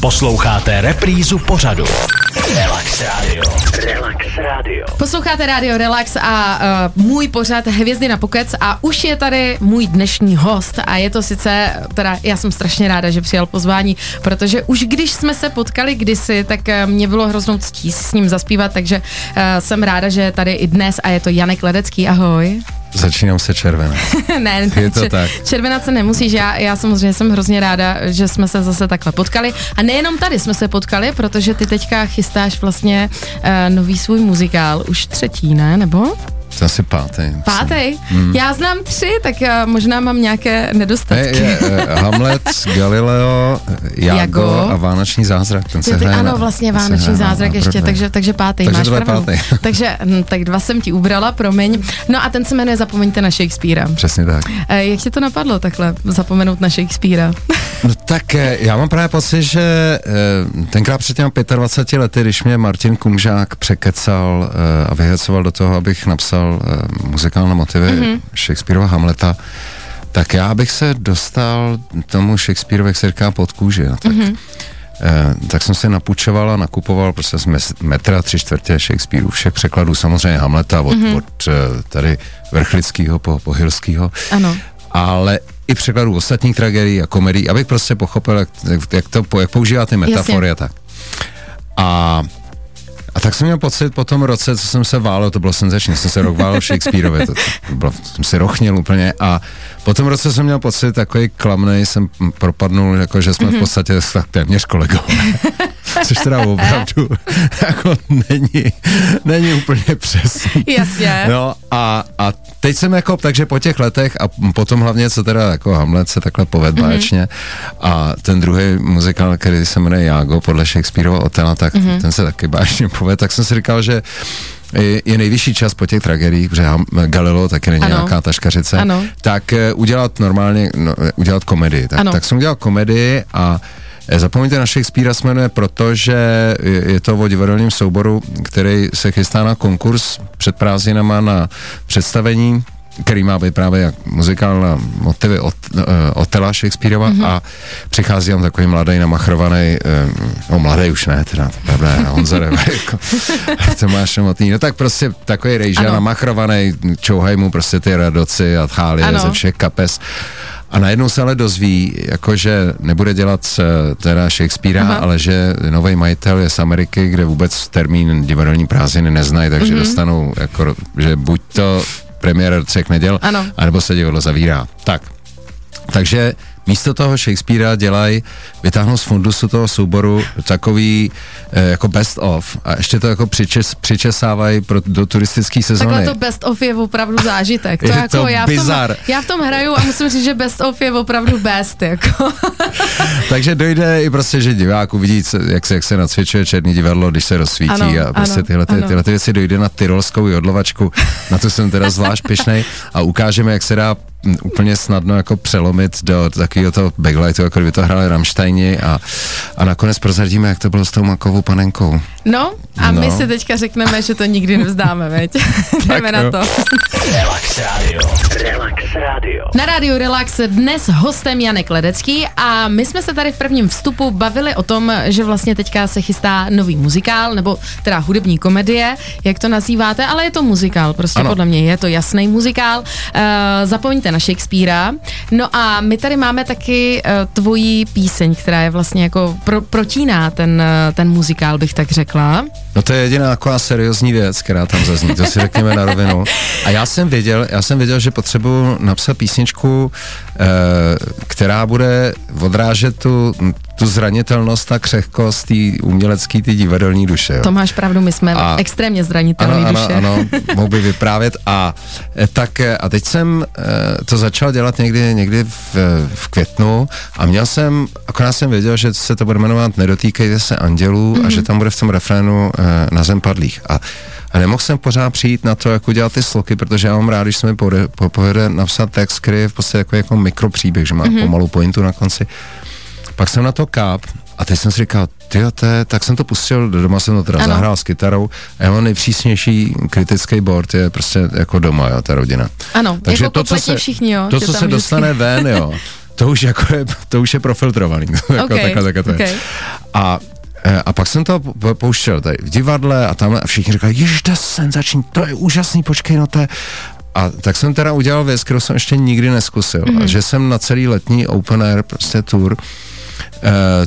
Posloucháte reprízu pořadu. Relax Radio. Relax Radio. Posloucháte Radio Relax a uh, můj pořad Hvězdy na pokec a už je tady můj dnešní host a je to sice, teda já jsem strašně ráda, že přijal pozvání, protože už když jsme se potkali kdysi, tak uh, mě bylo hroznou ctí s ním zaspívat, takže uh, jsem ráda, že je tady i dnes a je to Janek Ledecký, ahoj. Začínám se červenat. ne, Je to tak. červenat se nemusíš, já, já samozřejmě jsem hrozně ráda, že jsme se zase takhle potkali. A nejenom tady jsme se potkali, protože ty teďka chystáš vlastně uh, nový svůj muzikál, už třetí, ne, nebo? To asi pátý. Pátý? Hmm. Já znám tři, tak uh, možná mám nějaké Je, nedostatky. je uh, Hamlet, Galileo, Jago, Jago. a Vánoční zázrak. Ten se Ty, hraje ano, na- vlastně Vánoční zázrak na ještě, Broadway. takže, takže pátý, Takže máš pravdu. pátý. takže hm, tak dva jsem ti ubrala, promiň. No a ten se jmenuje Zapomeňte na Shakespearea. Přesně tak. Eh, jak ti to napadlo takhle, zapomenout na Shakespearea? No tak eh, já mám právě pocit, že eh, tenkrát před těmi 25 lety, když mě Martin Kumžák překecal eh, a vyhecoval do toho, abych napsal eh, muzikální motivy Mhm. mm-hmm. Shakespeareova Hamleta, tak já bych se dostal tomu Shakespeareovi, jak se říká, pod kůži. No, tak, Mhm. mm-hmm. eh, tak jsem si napůjčoval a nakupoval prostě z metra tři čtvrtě Shakespeareů, všech překladů, samozřejmě Hamleta od, Mhm. mm-hmm. od eh, tady Vrchlického po, po Hilského Ano. ale i překladů ostatních tragédií a komedií, abych prostě pochopil, jak, jak, jak, to, jak používá ty metafory Jasně. a tak. A, a tak jsem měl pocit po tom roce, co jsem se válel, to bylo senzační, jsem se rok válel Shakespeareovi, to, to bylo, jsem si rochnil úplně a po tom roce jsem měl pocit takový klamnej, jsem propadnul, jako že jsme mm-hmm. v podstatě tak téměř kolegové. Což teda opravdu jako není, není úplně přesný. Jasně. No a, a teď jsem jako, takže po těch letech a potom hlavně, co teda jako Hamlet se takhle povedl Mhm. mm-hmm. a ten druhý muzikál, který se jmenuje Jago podle Shakespeareova Otela, tak Mhm. mm-hmm. ten se taky báječně povedl, tak jsem si říkal, že je, nejvyšší čas po těch tragédiích, protože Galileo taky není Ano. nějaká taškařice, Ano. tak eh, udělat normálně, no, udělat komedii. Tak, Ano. tak jsem udělal komedii a Zapomeňte na Shakespearea se jmenuje, protože je je to o divadelním souboru, který se chystá na konkurs před prázdninama na představení který má být právě jak muzikál na motivy od, uh, Otela Shakespeareova mm-hmm. a přichází tam takový mladý namachrovaný, uh, no mladý už ne, teda, to pravda, je, Honza jako, Tomáš Novotný, no tak prostě takový rejža Ano. namachrovaný, čouhají mu prostě ty radoci a thálie Ano. ze všech kapes. A najednou se ale dozví, jako že nebude dělat eh, teda Shakespearea, Aha. ale že nový majitel je z Ameriky, kde vůbec termín divadelní prázdniny neznají, takže Mhm. mm-hmm. dostanou, jako, že buď to premiéra do třech neděl, Ano. anebo se divadlo zavírá. Tak. Takže místo toho Shakespearea dělají, vytáhnou z fundusu toho souboru takový eh, jako best of a ještě to jako přičes, přičesávají pro, do turistické sezóny. Takhle to best of je opravdu zážitek. To Je jako to já, v tom, já v tom hraju a musím říct, že best of je opravdu best. Jako. Takže dojde i prostě, že divák uvidí, jak se, jak se nacvičuje černý divadlo, když se rozsvítí Ano, a prostě ano, tyhle, ty, ano. tyhle ty věci dojde na tyrolskou jodlovačku, na to jsem teda zvlášť pišnej a ukážeme, jak se dá úplně snadno jako přelomit do takového toho backlightu, jako kdyby to hráli Rammsteini a, a nakonec prozradíme, jak to bylo s tou makovou panenkou. No a my No. si teďka řekneme, že to nikdy nevzdáme, veď? Jdeme na to. Relax Radio. Relax Radio. Na rádiu Relax dnes hostem Janek Ledecký a my jsme se tady v prvním vstupu bavili o tom, že vlastně teďka se chystá nový muzikál, nebo teda hudební komedie, jak to nazýváte, ale je to muzikál, prostě. Ano. podle mě je to jasný muzikál. Uh, zapomeňte na Shakespearea. No a my tady máme taky uh, tvoji píseň, která je vlastně jako pro, protíná ten, uh, ten muzikál, bych tak řekla. No to je jediná taková seriózní věc, která tam zazní, to si řekněme na rovinu. A já jsem věděl, já jsem věděl, že potřebuji napsat písničku, eh, která bude odrážet tu, tu zranitelnost a křehkost té umělecké, ty divadelní duše. Jo. To máš pravdu, my jsme A- extrémně zranitelní ano, ano, duše. ano, mohl by vyprávět a eh, tak eh, a teď jsem eh, to začal dělat někdy, někdy v, v květnu a měl jsem, akorát jsem věděl, že se to bude jmenovat Nedotýkejte se andělů mm-hmm. a že tam bude v tom refrénu na zem padlých a a nemohl jsem pořád přijít na to, jak udělat ty sloky, protože já mám rád, když se mi povede, po- povede napsat text, který je v podstatě jako, jako mikropříběh, že má mm-hmm. pomalou pointu na konci. Pak jsem na to káp a teď jsem si říkal, ty tak jsem to pustil, do doma jsem to teda Ano. zahrál s kytarou a já mám nejpřísnější kritický board, je prostě jako doma, jo, ta rodina. Ano, jako kompletně všichni, jo, To, co se vždycky- dostane ven, jo, to už, jako je, to už je profiltrovaný. jako Okay, takhle, takhle to je. okay. A, eh, a pak jsem to po- pouštěl tady v divadle a tam a všichni říkali, ježiš, to je senzační, to je úžasný, počkej, no to je... A tak jsem teda udělal věc, kterou jsem ještě nikdy neskusil. Mhm. Mm-hmm. A že jsem na celý letní open air prostě tour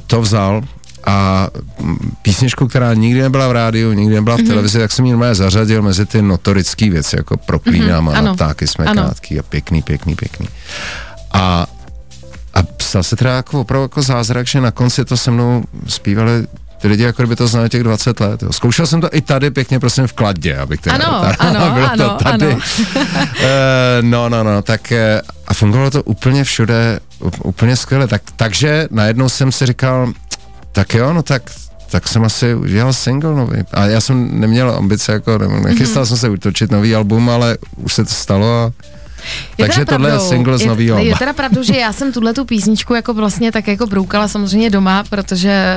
to vzal a písničku, která nikdy nebyla v rádiu, nikdy nebyla Mhm. v televizi, tak jsem ji normálně zařadil mezi ty notorické věci, jako proklínám Mhm, a ano. ptáky jsme Ano. krátký a pěkný, pěkný, pěkný. A a stal se teda jako opravdu jako zázrak, že na konci to se mnou zpívali ty lidi, jako kdyby to znali těch 20 let. Jo. Zkoušel jsem to i tady pěkně, prosím, v Kladě, abych teda... Ano, tady, ano, bylo ano, to tady. ano. Eh, no, no, no, tak eh, fungovalo to úplně všude, úplně skvěle. Tak, takže najednou jsem si říkal, tak jo, no tak tak jsem asi udělal single nový. A já jsem neměl ambice, jako ne- nechystal mm-hmm. jsem se utočit nový album, ale už se to stalo a Je takže tohle je pravdou- single z je- novýho Je alba. teda pravdou, že já jsem tuhle tu písničku jako vlastně tak jako broukala samozřejmě doma, protože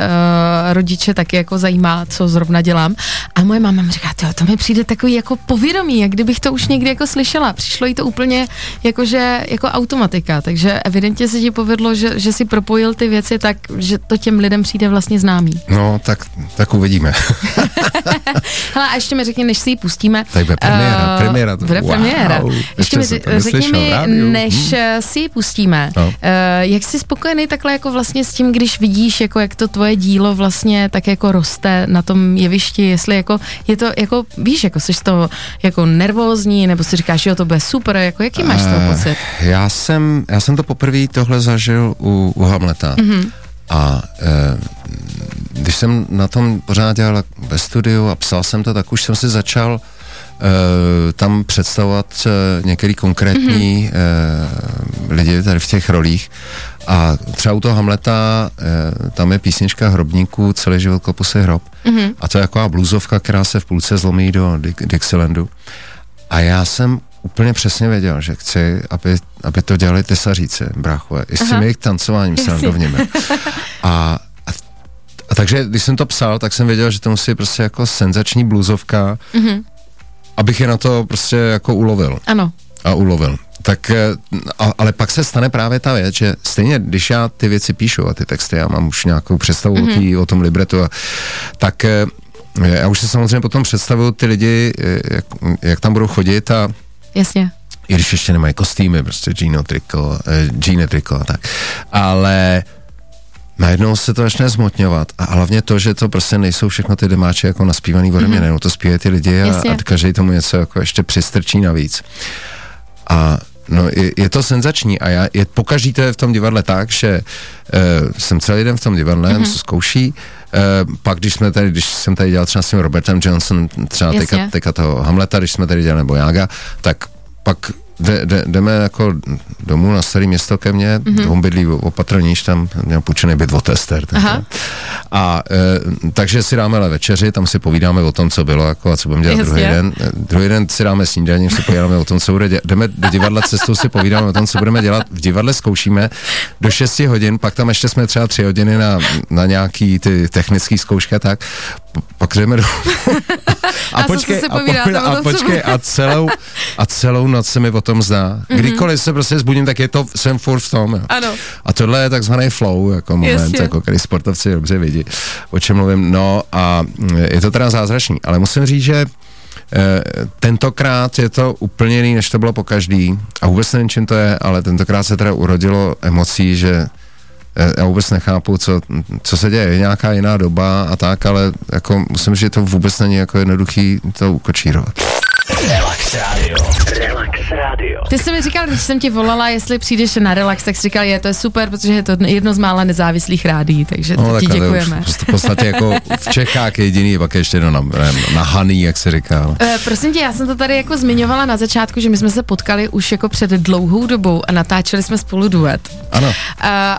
uh, rodiče taky jako zajímá, co zrovna dělám. A moje máma mi říká, "Tyjo, to mi přijde takový jako povědomí, jak kdybych to už někdy jako slyšela. Přišlo jí to úplně jakože jako automatika, takže evidentně se ti povedlo, že, že si propojil ty věci tak, že to těm lidem přijde vlastně známý. No, tak, tak uvidíme. Hele, a ještě mi řekni, než si ji pustíme. Tak bude premiéra, eh, premiéra, to- Bude wow, premiéra. ještě Ještě mi to řekni mi, rádiu. než eh, si ji pustíme, No. eh, jak jsi spokojený takhle jako vlastně s tím, když vidíš, jako jak to tvoje dílo vlastně tak jako roste na tom jevišti, jestli jako je to jako, víš, jako jsi z toho jako nervózní, nebo si říkáš, jo, to bude super, jako jaký máš toho Eh, pocit? Já jsem, já jsem to poprvé tohle zažil u, u Hamleta. Mhm. Mm-hmm. A e, když jsem na tom pořád dělal ve studiu a psal jsem to, tak už jsem si začal tam představovat e, některý konkrétní Mhm. mm-hmm. lidi tady v těch rolích. A třeba u toho Hamleta, tam je písnička Hrobníků, celý život kopu se hrob. Mhm. Mm-hmm. A to je taková bluzovka, která se v půlce zlomí do Di- Dixielandu. A já jsem úplně přesně věděl, že chci, aby, aby to dělali ty saříci, bráchové. I s tím Aha. jejich tancováním nadovněme. A, a, a takže, když jsem to psal, tak jsem věděl, že to musí prostě jako senzační bluzovka, Mhm. mm-hmm. Abych je na to prostě jako ulovil. Ano, A ulovil. Tak, eh, a, ale pak se stane právě ta věc, že stejně, když já ty věci píšu a ty texty, já mám už nějakou představu mm-hmm. o, tý, o tom libretu, a, tak eh, já už si samozřejmě potom představuju ty lidi, eh, jak, jak tam budou chodit a jasně. i když ještě nemají kostýmy, prostě Gino triko, eh, Gino triko a tak. Ale najednou se to začne zmotňovat a hlavně to, že to prostě nejsou všechno ty demáče jako naspívaný ode mě, mm-hmm. to zpívají ty lidi a, Jasně. a každý tomu něco jako ještě přistrčí navíc. A no, je, je to senzační a já, je, pokaždý to je v tom divadle tak, že uh, jsem celý den v tom divadle, mm-hmm. se zkouší, uh, pak když jsme tady, když jsem tady dělal třeba s tím Robertem Johnson, třeba teďka, teďka toho Hamleta, když jsme tady dělali, nebo Jága, tak pak jde, jde, jdeme jako domů na staré město ke mně, mm-hmm. on bydlí opatrnějš, tam měl půjčený byt od Ester. A e, takže si dáme ale večeři, tam si povídáme o tom, co bylo jako a co budeme dělat Jasně. druhý den. E, Druhý den si dáme snídaní, si povídáme o tom, co bude dělat. Jdeme do divadla cestou, si povídáme o tom, co budeme dělat. V divadle zkoušíme do 6 hodin, pak tam ještě jsme třeba 3 hodiny na, na nějaký ty technické zkoušky a tak. Pak jdeme do... A co si a, povídáte o a co počkej, a celou, a celou noc se mi o tom zdá. Kdykoliv se prostě zbudím, tak je to, jsem furt v tom. Jo. Ano. A tohle je takzvaný flow, jako moment, Jasně. jako který sportovci dobře vidí, o čem mluvím. No a mm, je to teda zázračný, ale musím říct, že eh, tentokrát je to úplně jiný, než to bylo po každý. A vůbec nevím, čím to je, ale tentokrát se teda urodilo emocí, že eh, já vůbec nechápu, co, co se děje. Je nějaká jiná doba a tak, ale jako musím říct, že to vůbec není jako jednoduchý to ukočírovat. Relax Radio. Relax Radio. Ty jsi mi říkal, když jsem ti volala, jestli přijdeš na relax, tak jsi říkal, je to je super, protože je to jedno z mála nezávislých rádií, takže no, ti takhle, to je děkujeme. Už v podstatě jako v Čechách je jediný, pak ještě jedno na, na Haný, jak se říká. no. Uh, prosím tě, já jsem to tady jako zmiňovala na začátku, že my jsme se potkali už jako před dlouhou dobou a natáčeli jsme spolu duet. Ano. Uh,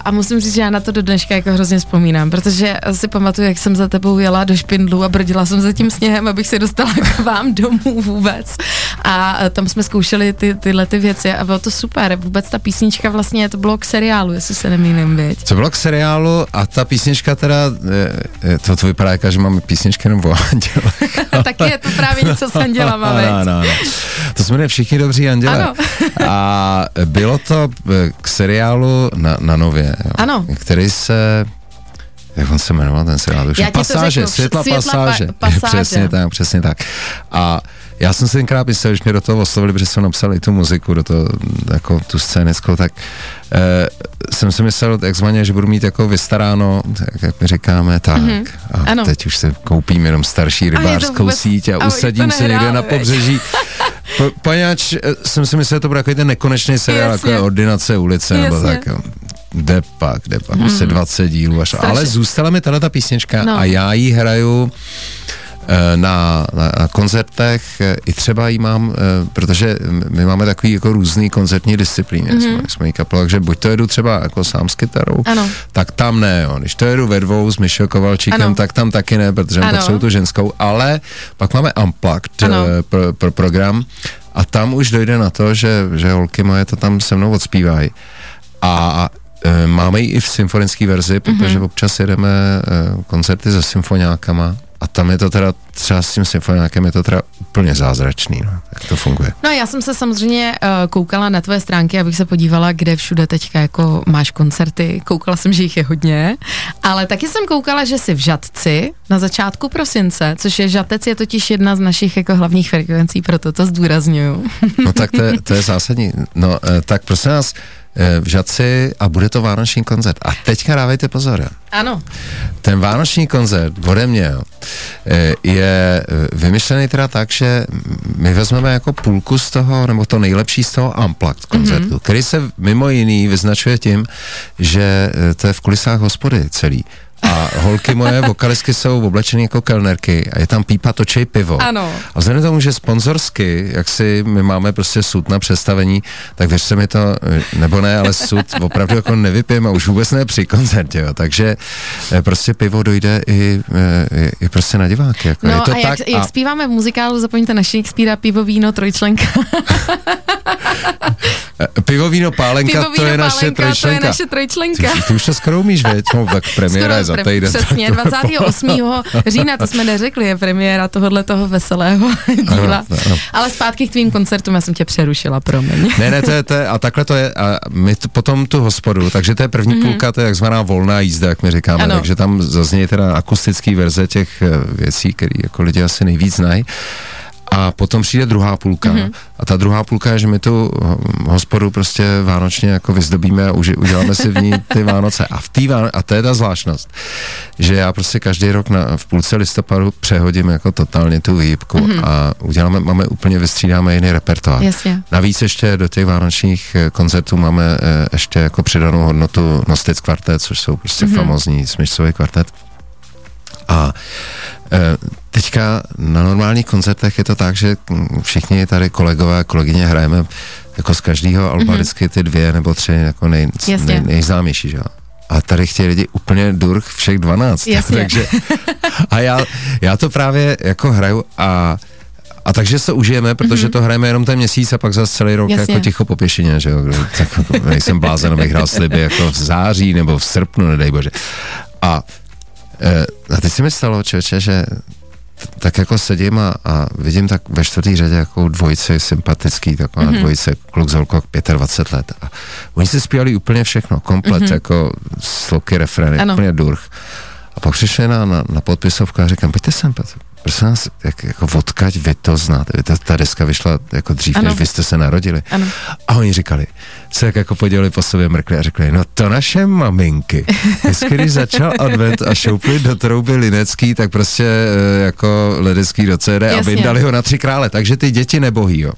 a musím říct, že já na to do dneška jako hrozně vzpomínám, protože si pamatuju, jak jsem za tebou jela do špindlu a brdila jsem za tím sněhem, abych se dostala k vám domů vůbec. A eh, tam jsme zkoušeli ty ty, tyhle ty věci a bylo to super. Vůbec ta písnička vlastně, to bylo k seriálu, jestli se nemýlím, viď? To bylo k seriálu a ta písnička teda, eh, eh, to, to vypadá jako, že máme písničky jenom o andělech. Taky je to právě něco s andělama, viď? no, no, no. To jsme všichni dobří anděle. Ano. a bylo to eh, k seriálu na, na nově, jo, Ano. který se jak on se jmenoval ten seriál? Už pasáže, řeknu, světla, Světla pa- pasáže. pasáže. přesně tak, přesně tak. A já jsem si tenkrát myslel, když mě do toho oslovili, protože jsem napsal i tu muziku, do toho, jako tu scénickou, tak eh, jsem si myslel takzvaně, že budu mít jako vystaráno, tak jak my říkáme, tak. Mm-hmm. A Ano. teď už si koupím jenom starší rybářskou vůbec- síť a ahoj, usadím se někde na pobřeží. Po, poněvadž eh, jsem si myslel, že to bude jako ten nekonečný seriál, jako je ordinace ulice, nebo Jasně. tak. Jo. Kde pak, kde pak, hmm. prostě 20 dílů až. Strašně. Ale zůstala mi tahle ta písnička No. a já ji hraju eh, na, na, na koncertech, eh, i třeba ji mám, eh, protože my máme takový jako různý koncertní disciplíny, mm-hmm. jsme, jsme jí kapela, takže buď to jedu třeba jako sám s kytarou. Ano. tak tam ne, jo. když to jedu ve dvou s Mišel Kovalčíkem, Ano. tak tam taky ne, protože Ano. potřebuju tu ženskou, ale pak máme Unplugged Ano. pro, pro program a tam už dojde na to, že, že holky moje to tam se mnou odspívají a máme ji i v symfonické verzi, protože Mhm. občas jedeme e, koncerty se symfoniákama a tam je to teda, třeba s tím symfoniákem je to teda úplně zázračný, no, jak to funguje. No já jsem se samozřejmě uh, koukala na tvoje stránky, abych se podívala, kde všude teďka jako máš koncerty. Koukala jsem, že jich je hodně, ale taky jsem koukala, že jsi v Žatci na začátku prosince, což je Žatec je totiž jedna z našich jako hlavních frekvencí, proto to zdůraznuju. No tak to je, to je zásadní. No e, tak prosím vás, e, v Žadci a bude to vánoční koncert. A teďka dávejte pozor. jo. Ano, Ten vánoční koncert ode mě jo, eh, je eh, vymyšlený teda tak, že my vezmeme jako půlku z toho, nebo to nejlepší z toho Unplugged koncertu, mm-hmm. který se mimo jiný vyznačuje tím, že eh, to je v kulisách hospody celý. A holky moje vokalistky jsou oblečeny jako kelnerky a je tam pípa točej pivo. Ano. A vzhledem k tomu, že sponzorsky, jak si my máme prostě sud na představení, tak věřte mi to, nebo ne, ale sud opravdu jako nevypijeme, už vůbec ne při koncertě, jo. takže eh, prostě pivo dojde i, eh, i, i prostě na diváky. Jako. je no to a jak, tak, jak zpíváme v muzikálu, zapomeňte na Shakespearea, pivo, víno, trojčlenka. eh, pivo, víno, pálenka, pivo, to víno, je naše pálenka, to je trojčlenka. naše trojčlenka. Ty, ty už to skoro umíš, věď? No, tak premiéra je za týden. Přesně, 28. října, to jsme neřekli, je premiéra tohohle toho veselého díla. Ano, ano. Ale zpátky k tvým koncertům, já jsem tě přerušila, promiň. Ne, ne, to je, to je, a takhle to je, a my t, potom tu hospodu, takže to je první mm-hmm. půlka, to je takzvaná volná jízda, jak my říkáme. Ano. takže tam zaznějí teda akustický verze těch eh, věcí, které jako lidi asi nejvíc znají. A potom přijde druhá půlka. Mhm. Mm-hmm. A ta druhá půlka je, že my tu hm, hospodu prostě vánočně jako vyzdobíme a uži, uděláme si v ní ty Vánoce. A v té Váno- a to je ta zvláštnost, že já prostě každý rok na, v půlce listopadu přehodím jako totálně tu výjibku Mhm. mm-hmm. a uděláme, máme úplně vystřídáme jiný repertoár. Jasně. Navíc ještě do těch vánočních eh, koncertů máme eh, ještě jako přidanou hodnotu Nostit kvartet, což jsou prostě mm-hmm. famozní smyčcový kvartet. A eh, teďka na normálních koncertech je to tak, že všichni tady kolegové a kolegyně hrajeme jako z každého alba mm-hmm. vždycky ty dvě nebo tři jako nej, Jasně. nej, nejznámější, že jo. A tady chtějí lidi úplně durch všech 12. Jasně. Takže, a já, já to právě jako hraju a a takže se užijeme, protože mm-hmm. to hrajeme jenom ten měsíc a pak zase celý rok Jasně. jako ticho po pěšině, že jo. Tak jako nejsem blázen, abych hrál sliby jako v září nebo v srpnu, nedej bože. A, e, a teď se mi stalo, člověče, že tak jako sedím a, a vidím tak ve čtvrtý řadě jako dvojice sympatický, taková mm-hmm. dvojice kluk z holkou 25 let. A oni si zpívali úplně všechno, komplet, mm-hmm. jako sloky, refrény, Ano. úplně durch. A pak přišli na, na, na podpisovku a říkám, pojďte sem, Petr. Prosím vás, jak, jako odkaď vy to znáte? Ta, ta deska vyšla jako dřív, Ano. než vy jste se narodili. Ano. A oni říkali, se jak jako podívali po sobě mrkli a řekli, no to naše maminky. Vždycky, když začal advent a šoupli do trouby linecký, tak prostě eh, jako ledecký do CD a Jasně. vyndali ho na tři krále. Takže ty děti nebohý, jo.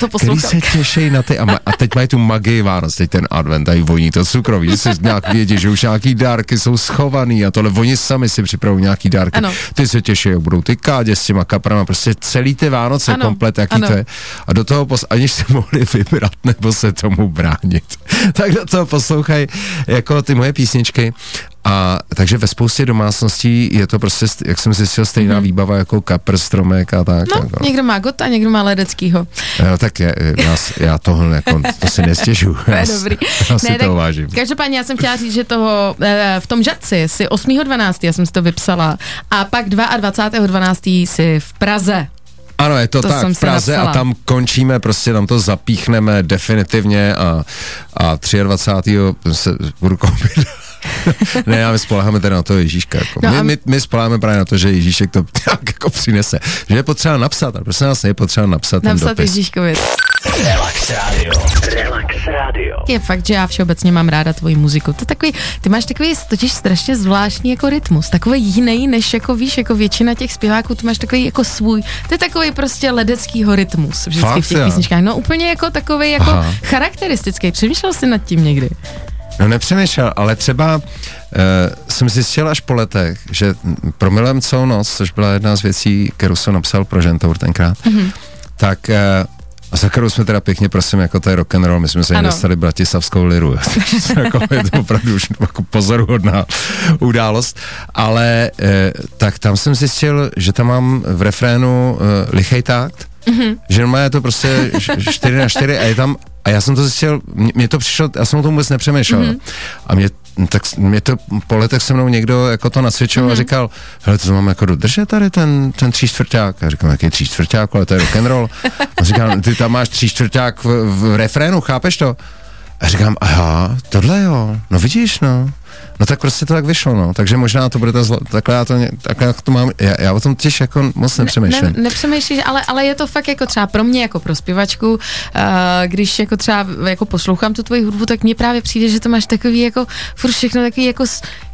To Který se těší na ty, a, ma, a teď mají tu magii Vánoc, teď ten advent, tady voní to cukroví, že si nějak vědí, že už nějaký dárky jsou schovaný a tohle, oni sami si připravují nějaký dárky. Ano. Ty se těší, jak budou ty kádě s těma kaprama, prostě celý ty Vánoce Ano, komplet, jaký ano. to je. A do toho, pos- aniž si mohli vybrat nebo se tomu bránit, tak do toho poslouchají jako ty moje písničky A takže ve spoustě domácností je to prostě, st- jak jsem zjistil, stejná mm-hmm. výbava jako kapr, stromek a tak. No, jako. někdo má got a někdo má ledeckýho. Jo, tak je, já, já toho jako, to si nestěžu. To je dobrý. Já si Ne, to tak vážím. Každopádně já jsem chtěla říct, že toho eh, v tom Žadci si 8.12. já jsem si to vypsala a pak 22.12. si v Praze. Ano, je to, To tak v Praze napsala. a tam končíme, prostě tam to zapíchneme definitivně a, a 23. se budu koupit. ne, já my spoleháme teda na to Ježíška. Jako. No my, a- my, my spoleháme právě na to, že Ježíšek to nějak jako přinese. Že je potřeba napsat, ale prostě nás je potřeba napsat, ten Napsat dopis. Ježíškovi. Relax Radio. Relax Radio. Je fakt, že já všeobecně mám ráda tvoji muziku. To je takový, ty máš takový totiž strašně zvláštní jako rytmus, takový jiný, než jako víš, jako většina těch zpěváků, ty máš takový jako svůj, to je takový prostě ledeckýho rytmus vždycky Fakt, v těch písničkách. No úplně jako takový jako Aha. charakteristický. Přemýšlel jsi nad tím někdy? No nepřemýšlel, ale třeba uh, jsem zjistil až po letech, že mm, pro Milem celou noc, což byla jedna z věcí, kterou jsem napsal pro Žentour tenkrát, Mhm. mm-hmm. tak uh, a za kterou jsme teda pěkně, prosím, jako to je rock and roll, my jsme se jí dostali Bratislavskou liru. jako, je to opravdu už jako pozoruhodná událost. Ale eh, tak tam jsem zjistil, že tam mám v refrénu eh, lichej takt, mm-hmm. že má je to prostě 4 na 4 a je tam a já jsem to zjistil, mě, to přišlo, já jsem o tom vůbec nepřemýšlel. Mm-hmm. A mě, tak mě to po letech se mnou někdo jako to nacvičoval mm-hmm. a říkal, hele, to mám jako dodržet tady ten, ten tří čtvrták. A říkám, jaký tří čtvrták, ale to je rock and roll. A říkám, ty tam máš tří čtvrták v, v refrénu, chápeš to? A říkám, aha, tohle jo, no vidíš, no. No tak prostě to tak vyšlo, no. Takže možná to bude ta zlo... takhle já to, takhle to mám, já, já o tom těž jako moc nepřemýšlím. Ne, nepřemýšlíš, ale, ale je to fakt jako třeba pro mě jako pro zpěvačku, uh, když jako třeba jako poslouchám tu tvoji hudbu, tak mně právě přijde, že to máš takový jako furt všechno takový jako,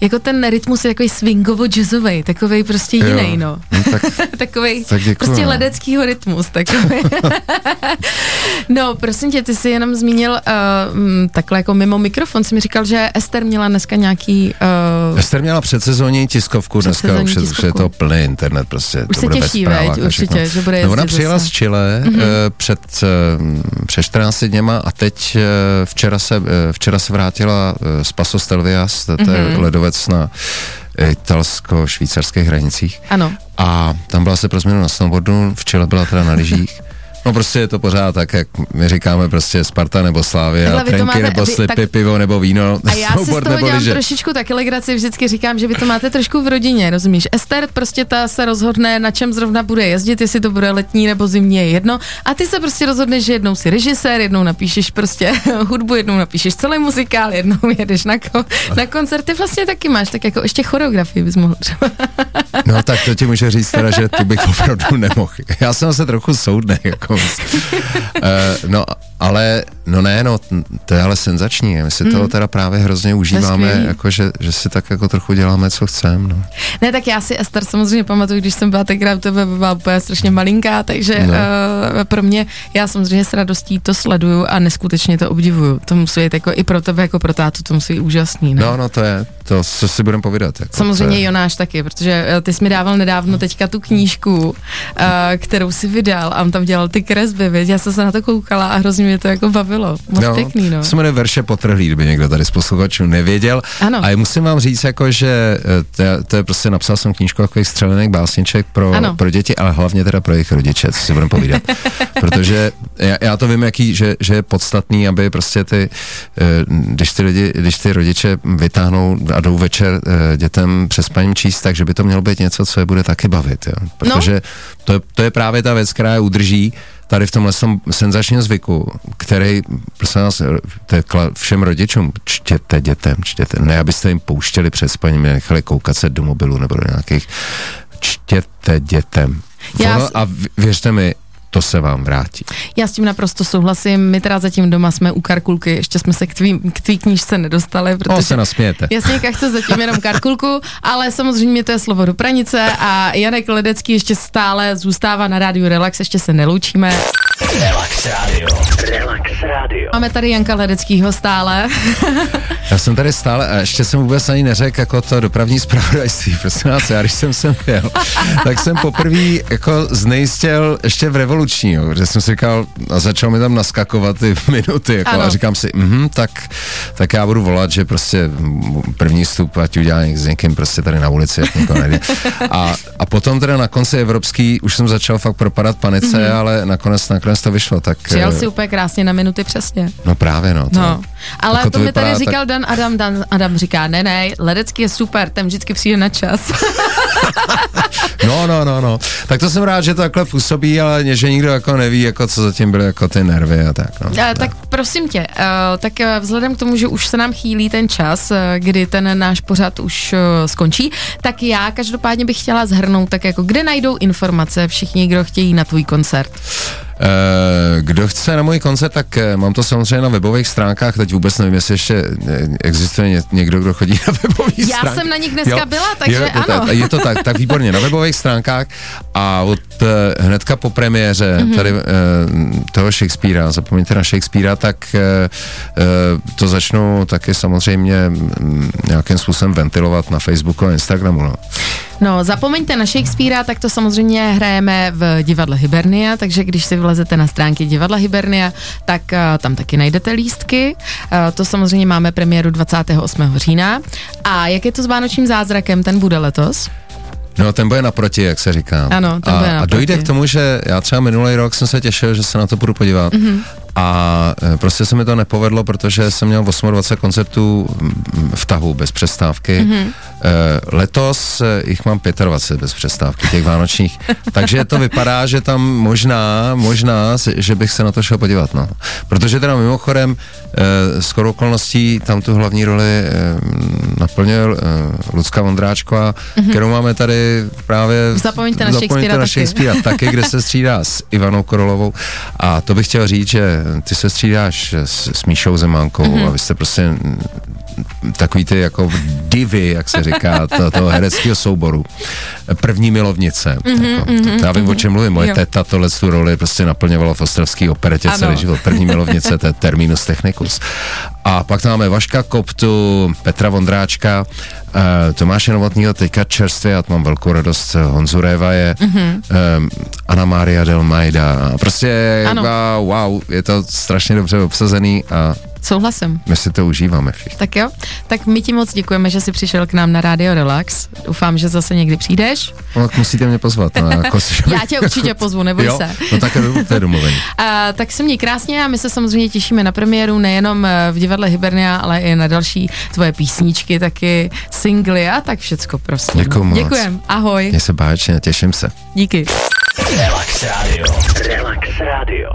jako ten rytmus je takový swingovo jazzový, takový prostě jiný, no. no tak, takový Tak děkuju, prostě no. ledeckýho rytmus, takový. no, prosím tě, ty jsi jenom zmínil uh, takhle jako mimo mikrofon, jsi mi říkal, že Ester měla dneska nějaký uh, Ester měla předsezónní tiskovku, dneska už je, už je tiskovku. to plný internet, prostě Už to se bude těší, veď, určitě, že bude no ona přijela zase. z Chile mm-hmm. před, eh, před 14 dněma a teď eh, včera se, eh, včera se vrátila eh, z Paso Stelvias, to, je Mhm. ledovec na italsko-švýcarských hranicích. ano, A tam byla se pro změnu na snowboardu, v Chile byla teda na lyžích. No prostě je to pořád tak, jak my říkáme prostě Sparta nebo Slávy a Takhle vy to trenky nebo slipy, tak- pivo nebo víno, A já si z toho dělám lyže. trošičku taky legraci, vždycky říkám, že vy to máte trošku v rodině, rozumíš? Ester prostě ta se rozhodne, na čem zrovna bude jezdit, jestli to bude letní nebo zimní, je jedno. A ty se prostě rozhodneš, že jednou si režisér, jednou napíšeš prostě hudbu, jednou napíšeš celý muzikál, jednou jedeš na, ko- na koncert. Ty vlastně taky máš, tak jako ještě choreografii bys mohl třeba. No tak to ti můžu říct teda, že tu bych opravdu nemohl. Já jsem se trochu soudný, jako. uh, no, ale, no ne, no, to je ale senzační. My si toho teda právě hrozně užíváme, jako že, že si tak jako trochu děláme, co chceme, no. Ne, tak já si Ester samozřejmě pamatuju, když jsem byla tenkrát u tebe, byla úplně strašně malinká, takže No. no. uh, pro mě, já samozřejmě s radostí to sleduju a neskutečně to obdivuju. To musí být jako i pro tebe, jako pro tátu, to musí být úžasný. Ne? No, no to je, to co si budeme povídat. Jako, Samozřejmě je, Jonáš taky, protože eh, ty jsi mi dával nedávno teďka tu knížku, uh, kterou si vydal a on tam dělal ty kresby, věď? já jsem se na to koukala a hrozně mě to jako bavilo. Moc no, pěkný, no. Se jmenuje Verše potrhlý, kdyby někdo tady z posluchačů nevěděl. Ano. A musím vám říct, jako, že eh, to je, to je prostě, napsal jsem knížku takových střelených básniček pro, Ano. pro děti, ale hlavně teda pro jejich rodiče, co si budeme povídat. Protože já, já, to vím, jaký, že, že je podstatný, aby prostě ty, eh, když ty, lidi, když ty rodiče vytáhnou a jdou večer eh, dětem přes paním číst, takže by to mělo být něco, co je bude taky bavit. Jo? No. Protože to, je, to je právě ta věc, která je udrží tady v tomhle tom senzačním zvyku, který, prosím vás, to je kla- všem rodičům, čtěte dětem, čtěte, ne abyste jim pouštěli přes paní, nechali koukat se do mobilu nebo do nějakých, čtěte dětem. Já Ono, a věřte mi, to se vám vrátí. Já s tím naprosto souhlasím, my teda zatím doma jsme u Karkulky, ještě jsme se k tvý, k tvý knížce nedostali, O, protože... se nasmějete. Jasně, chce zatím jenom Karkulku, ale samozřejmě to je slovo do pranice a Janek Ledecký ještě stále zůstává na rádiu Relax, ještě se neloučíme. Relax Radio. Relax Radio. Máme tady Janka Ledeckýho stále. Já jsem tady stále, a ještě jsem vůbec ani neřekl jako to dopravní zpravodajství, prosím vás, já když jsem sem jel, tak jsem poprvé jako znejistil ještě v revoluci revoluční, jo, že jsem si říkal, a začal mi tam naskakovat ty minuty, jako, Ano. a říkám si, mhm, tak, tak já budu volat, že prostě první vstup, ať udělá s někým prostě tady na ulici, jak někoho najde. A, a potom teda na konci evropský už jsem začal fakt propadat panice, mm-hmm. ale nakonec, nakonec to vyšlo, tak... Přijel eh, si úplně krásně na minuty přesně. No právě, no. To, No, ale jako to, mi vypadá tady tak- říkal Dan Adam, Dan Adam říká, ne, ne, Ledecký je super, ten vždycky přijde na čas. No, no, no, no. Tak to jsem rád, že to takhle působí, ale že nikdo jako neví, jako co zatím byly jako ty nervy a tak, no. Eh, tak prosím tě, eh, tak eh, vzhledem k tomu, že už se nám chýlí ten čas, eh, kdy ten náš pořad už skončí, tak já každopádně bych chtěla zhrnout, tak jako kde najdou informace všichni, kdo chtějí na tvůj koncert. Eh, Kdo chce na můj koncert, tak eh, mám to samozřejmě na webových stránkách, teď vůbec nevím, jestli ještě eh, existuje ně- někdo, kdo chodí na webové Já stránky. jsem na nich dneska byla, takže je, ano. Tak, je to tak, tak výborně, na webových stránkách a od hnedka po premiéře Mhm. mm-hmm. tady toho Shakespearea, zapomeňte na Shakespearea, tak to začnu taky samozřejmě mm, nějakým způsobem ventilovat na Facebooku a Instagramu. No. No, zapomeňte na Shakespearea, tak to samozřejmě hrajeme v divadle Hibernia, takže když si vlezete na stránky divadla Hibernia, tak uh, tam taky najdete lístky. Uh, to samozřejmě máme premiéru 28. října. A jak je to s Vánočním zázrakem, ten bude letos? No, ten bude naproti, jak se říká. Ano, ten a, bude a naproti. dojde k tomu, že já třeba minulý rok jsem se těšil, že se na to budu podívat. Mhm. Mm-hmm. A e, prostě se mi to nepovedlo, protože jsem měl 28 koncertů mm, v tahu bez přestávky. Mhm. Mm-hmm. E, letos e, jich mám 25 bez přestávky, těch vánočních. Takže to vypadá, že tam možná, možná, že bych se na to šel podívat. No. Protože teda mimochodem, e, skoro okolností tam tu hlavní roli naplnil Lucka Vondráčková, mm-hmm. kterou máme tady právě... Zapomeňte na zapomeňte Shakespearea na taky. Shakespearea taky, kde se střídá s Ivanou Korolovou. A to bych chtěl říct, že ty se střídáš s, s Míšou Zemánkou Mhm. mm-hmm. a vy jste prostě takový ty jako divy, jak se říká, to, toho hereckého souboru. První milovnice. Mm-hmm, jako, mm-hmm, já vím, o čem mluvím. Moje Jo. teta tohle tu roli prostě naplňovala v ostravský operetě Ano. celý život. První milovnice, to je terminus technicus. A pak tam máme Vaška Koptu, Petra Vondráčka, uh, Tomáše Novotního teďka čerstvě, já mám velkou radost, eh, Honzu Réva je, mm-hmm. um, Anna Maria Del Majda. Prostě Ano. wow, wow, je to strašně dobře obsazený a Souhlasím. my si to užíváme všichni. Tak jo, tak my ti moc děkujeme, že jsi přišel k nám na Radio Relax. Doufám, že zase někdy přijdeš. No, tak musíte mě pozvat. No, jako, Já tě určitě pozvu, neboj jo? se. No tak je- to je domluvení. A, tak se měj krásně a my se samozřejmě těšíme na premiéru nejenom eh, v divadle Hibernia, ale i na další tvoje písničky, taky singly a tak všecko prostě. Děkuju moc. Děkujem, ahoj, Mně se báječně, těším se. díky. Relax Radio. Relax Radio.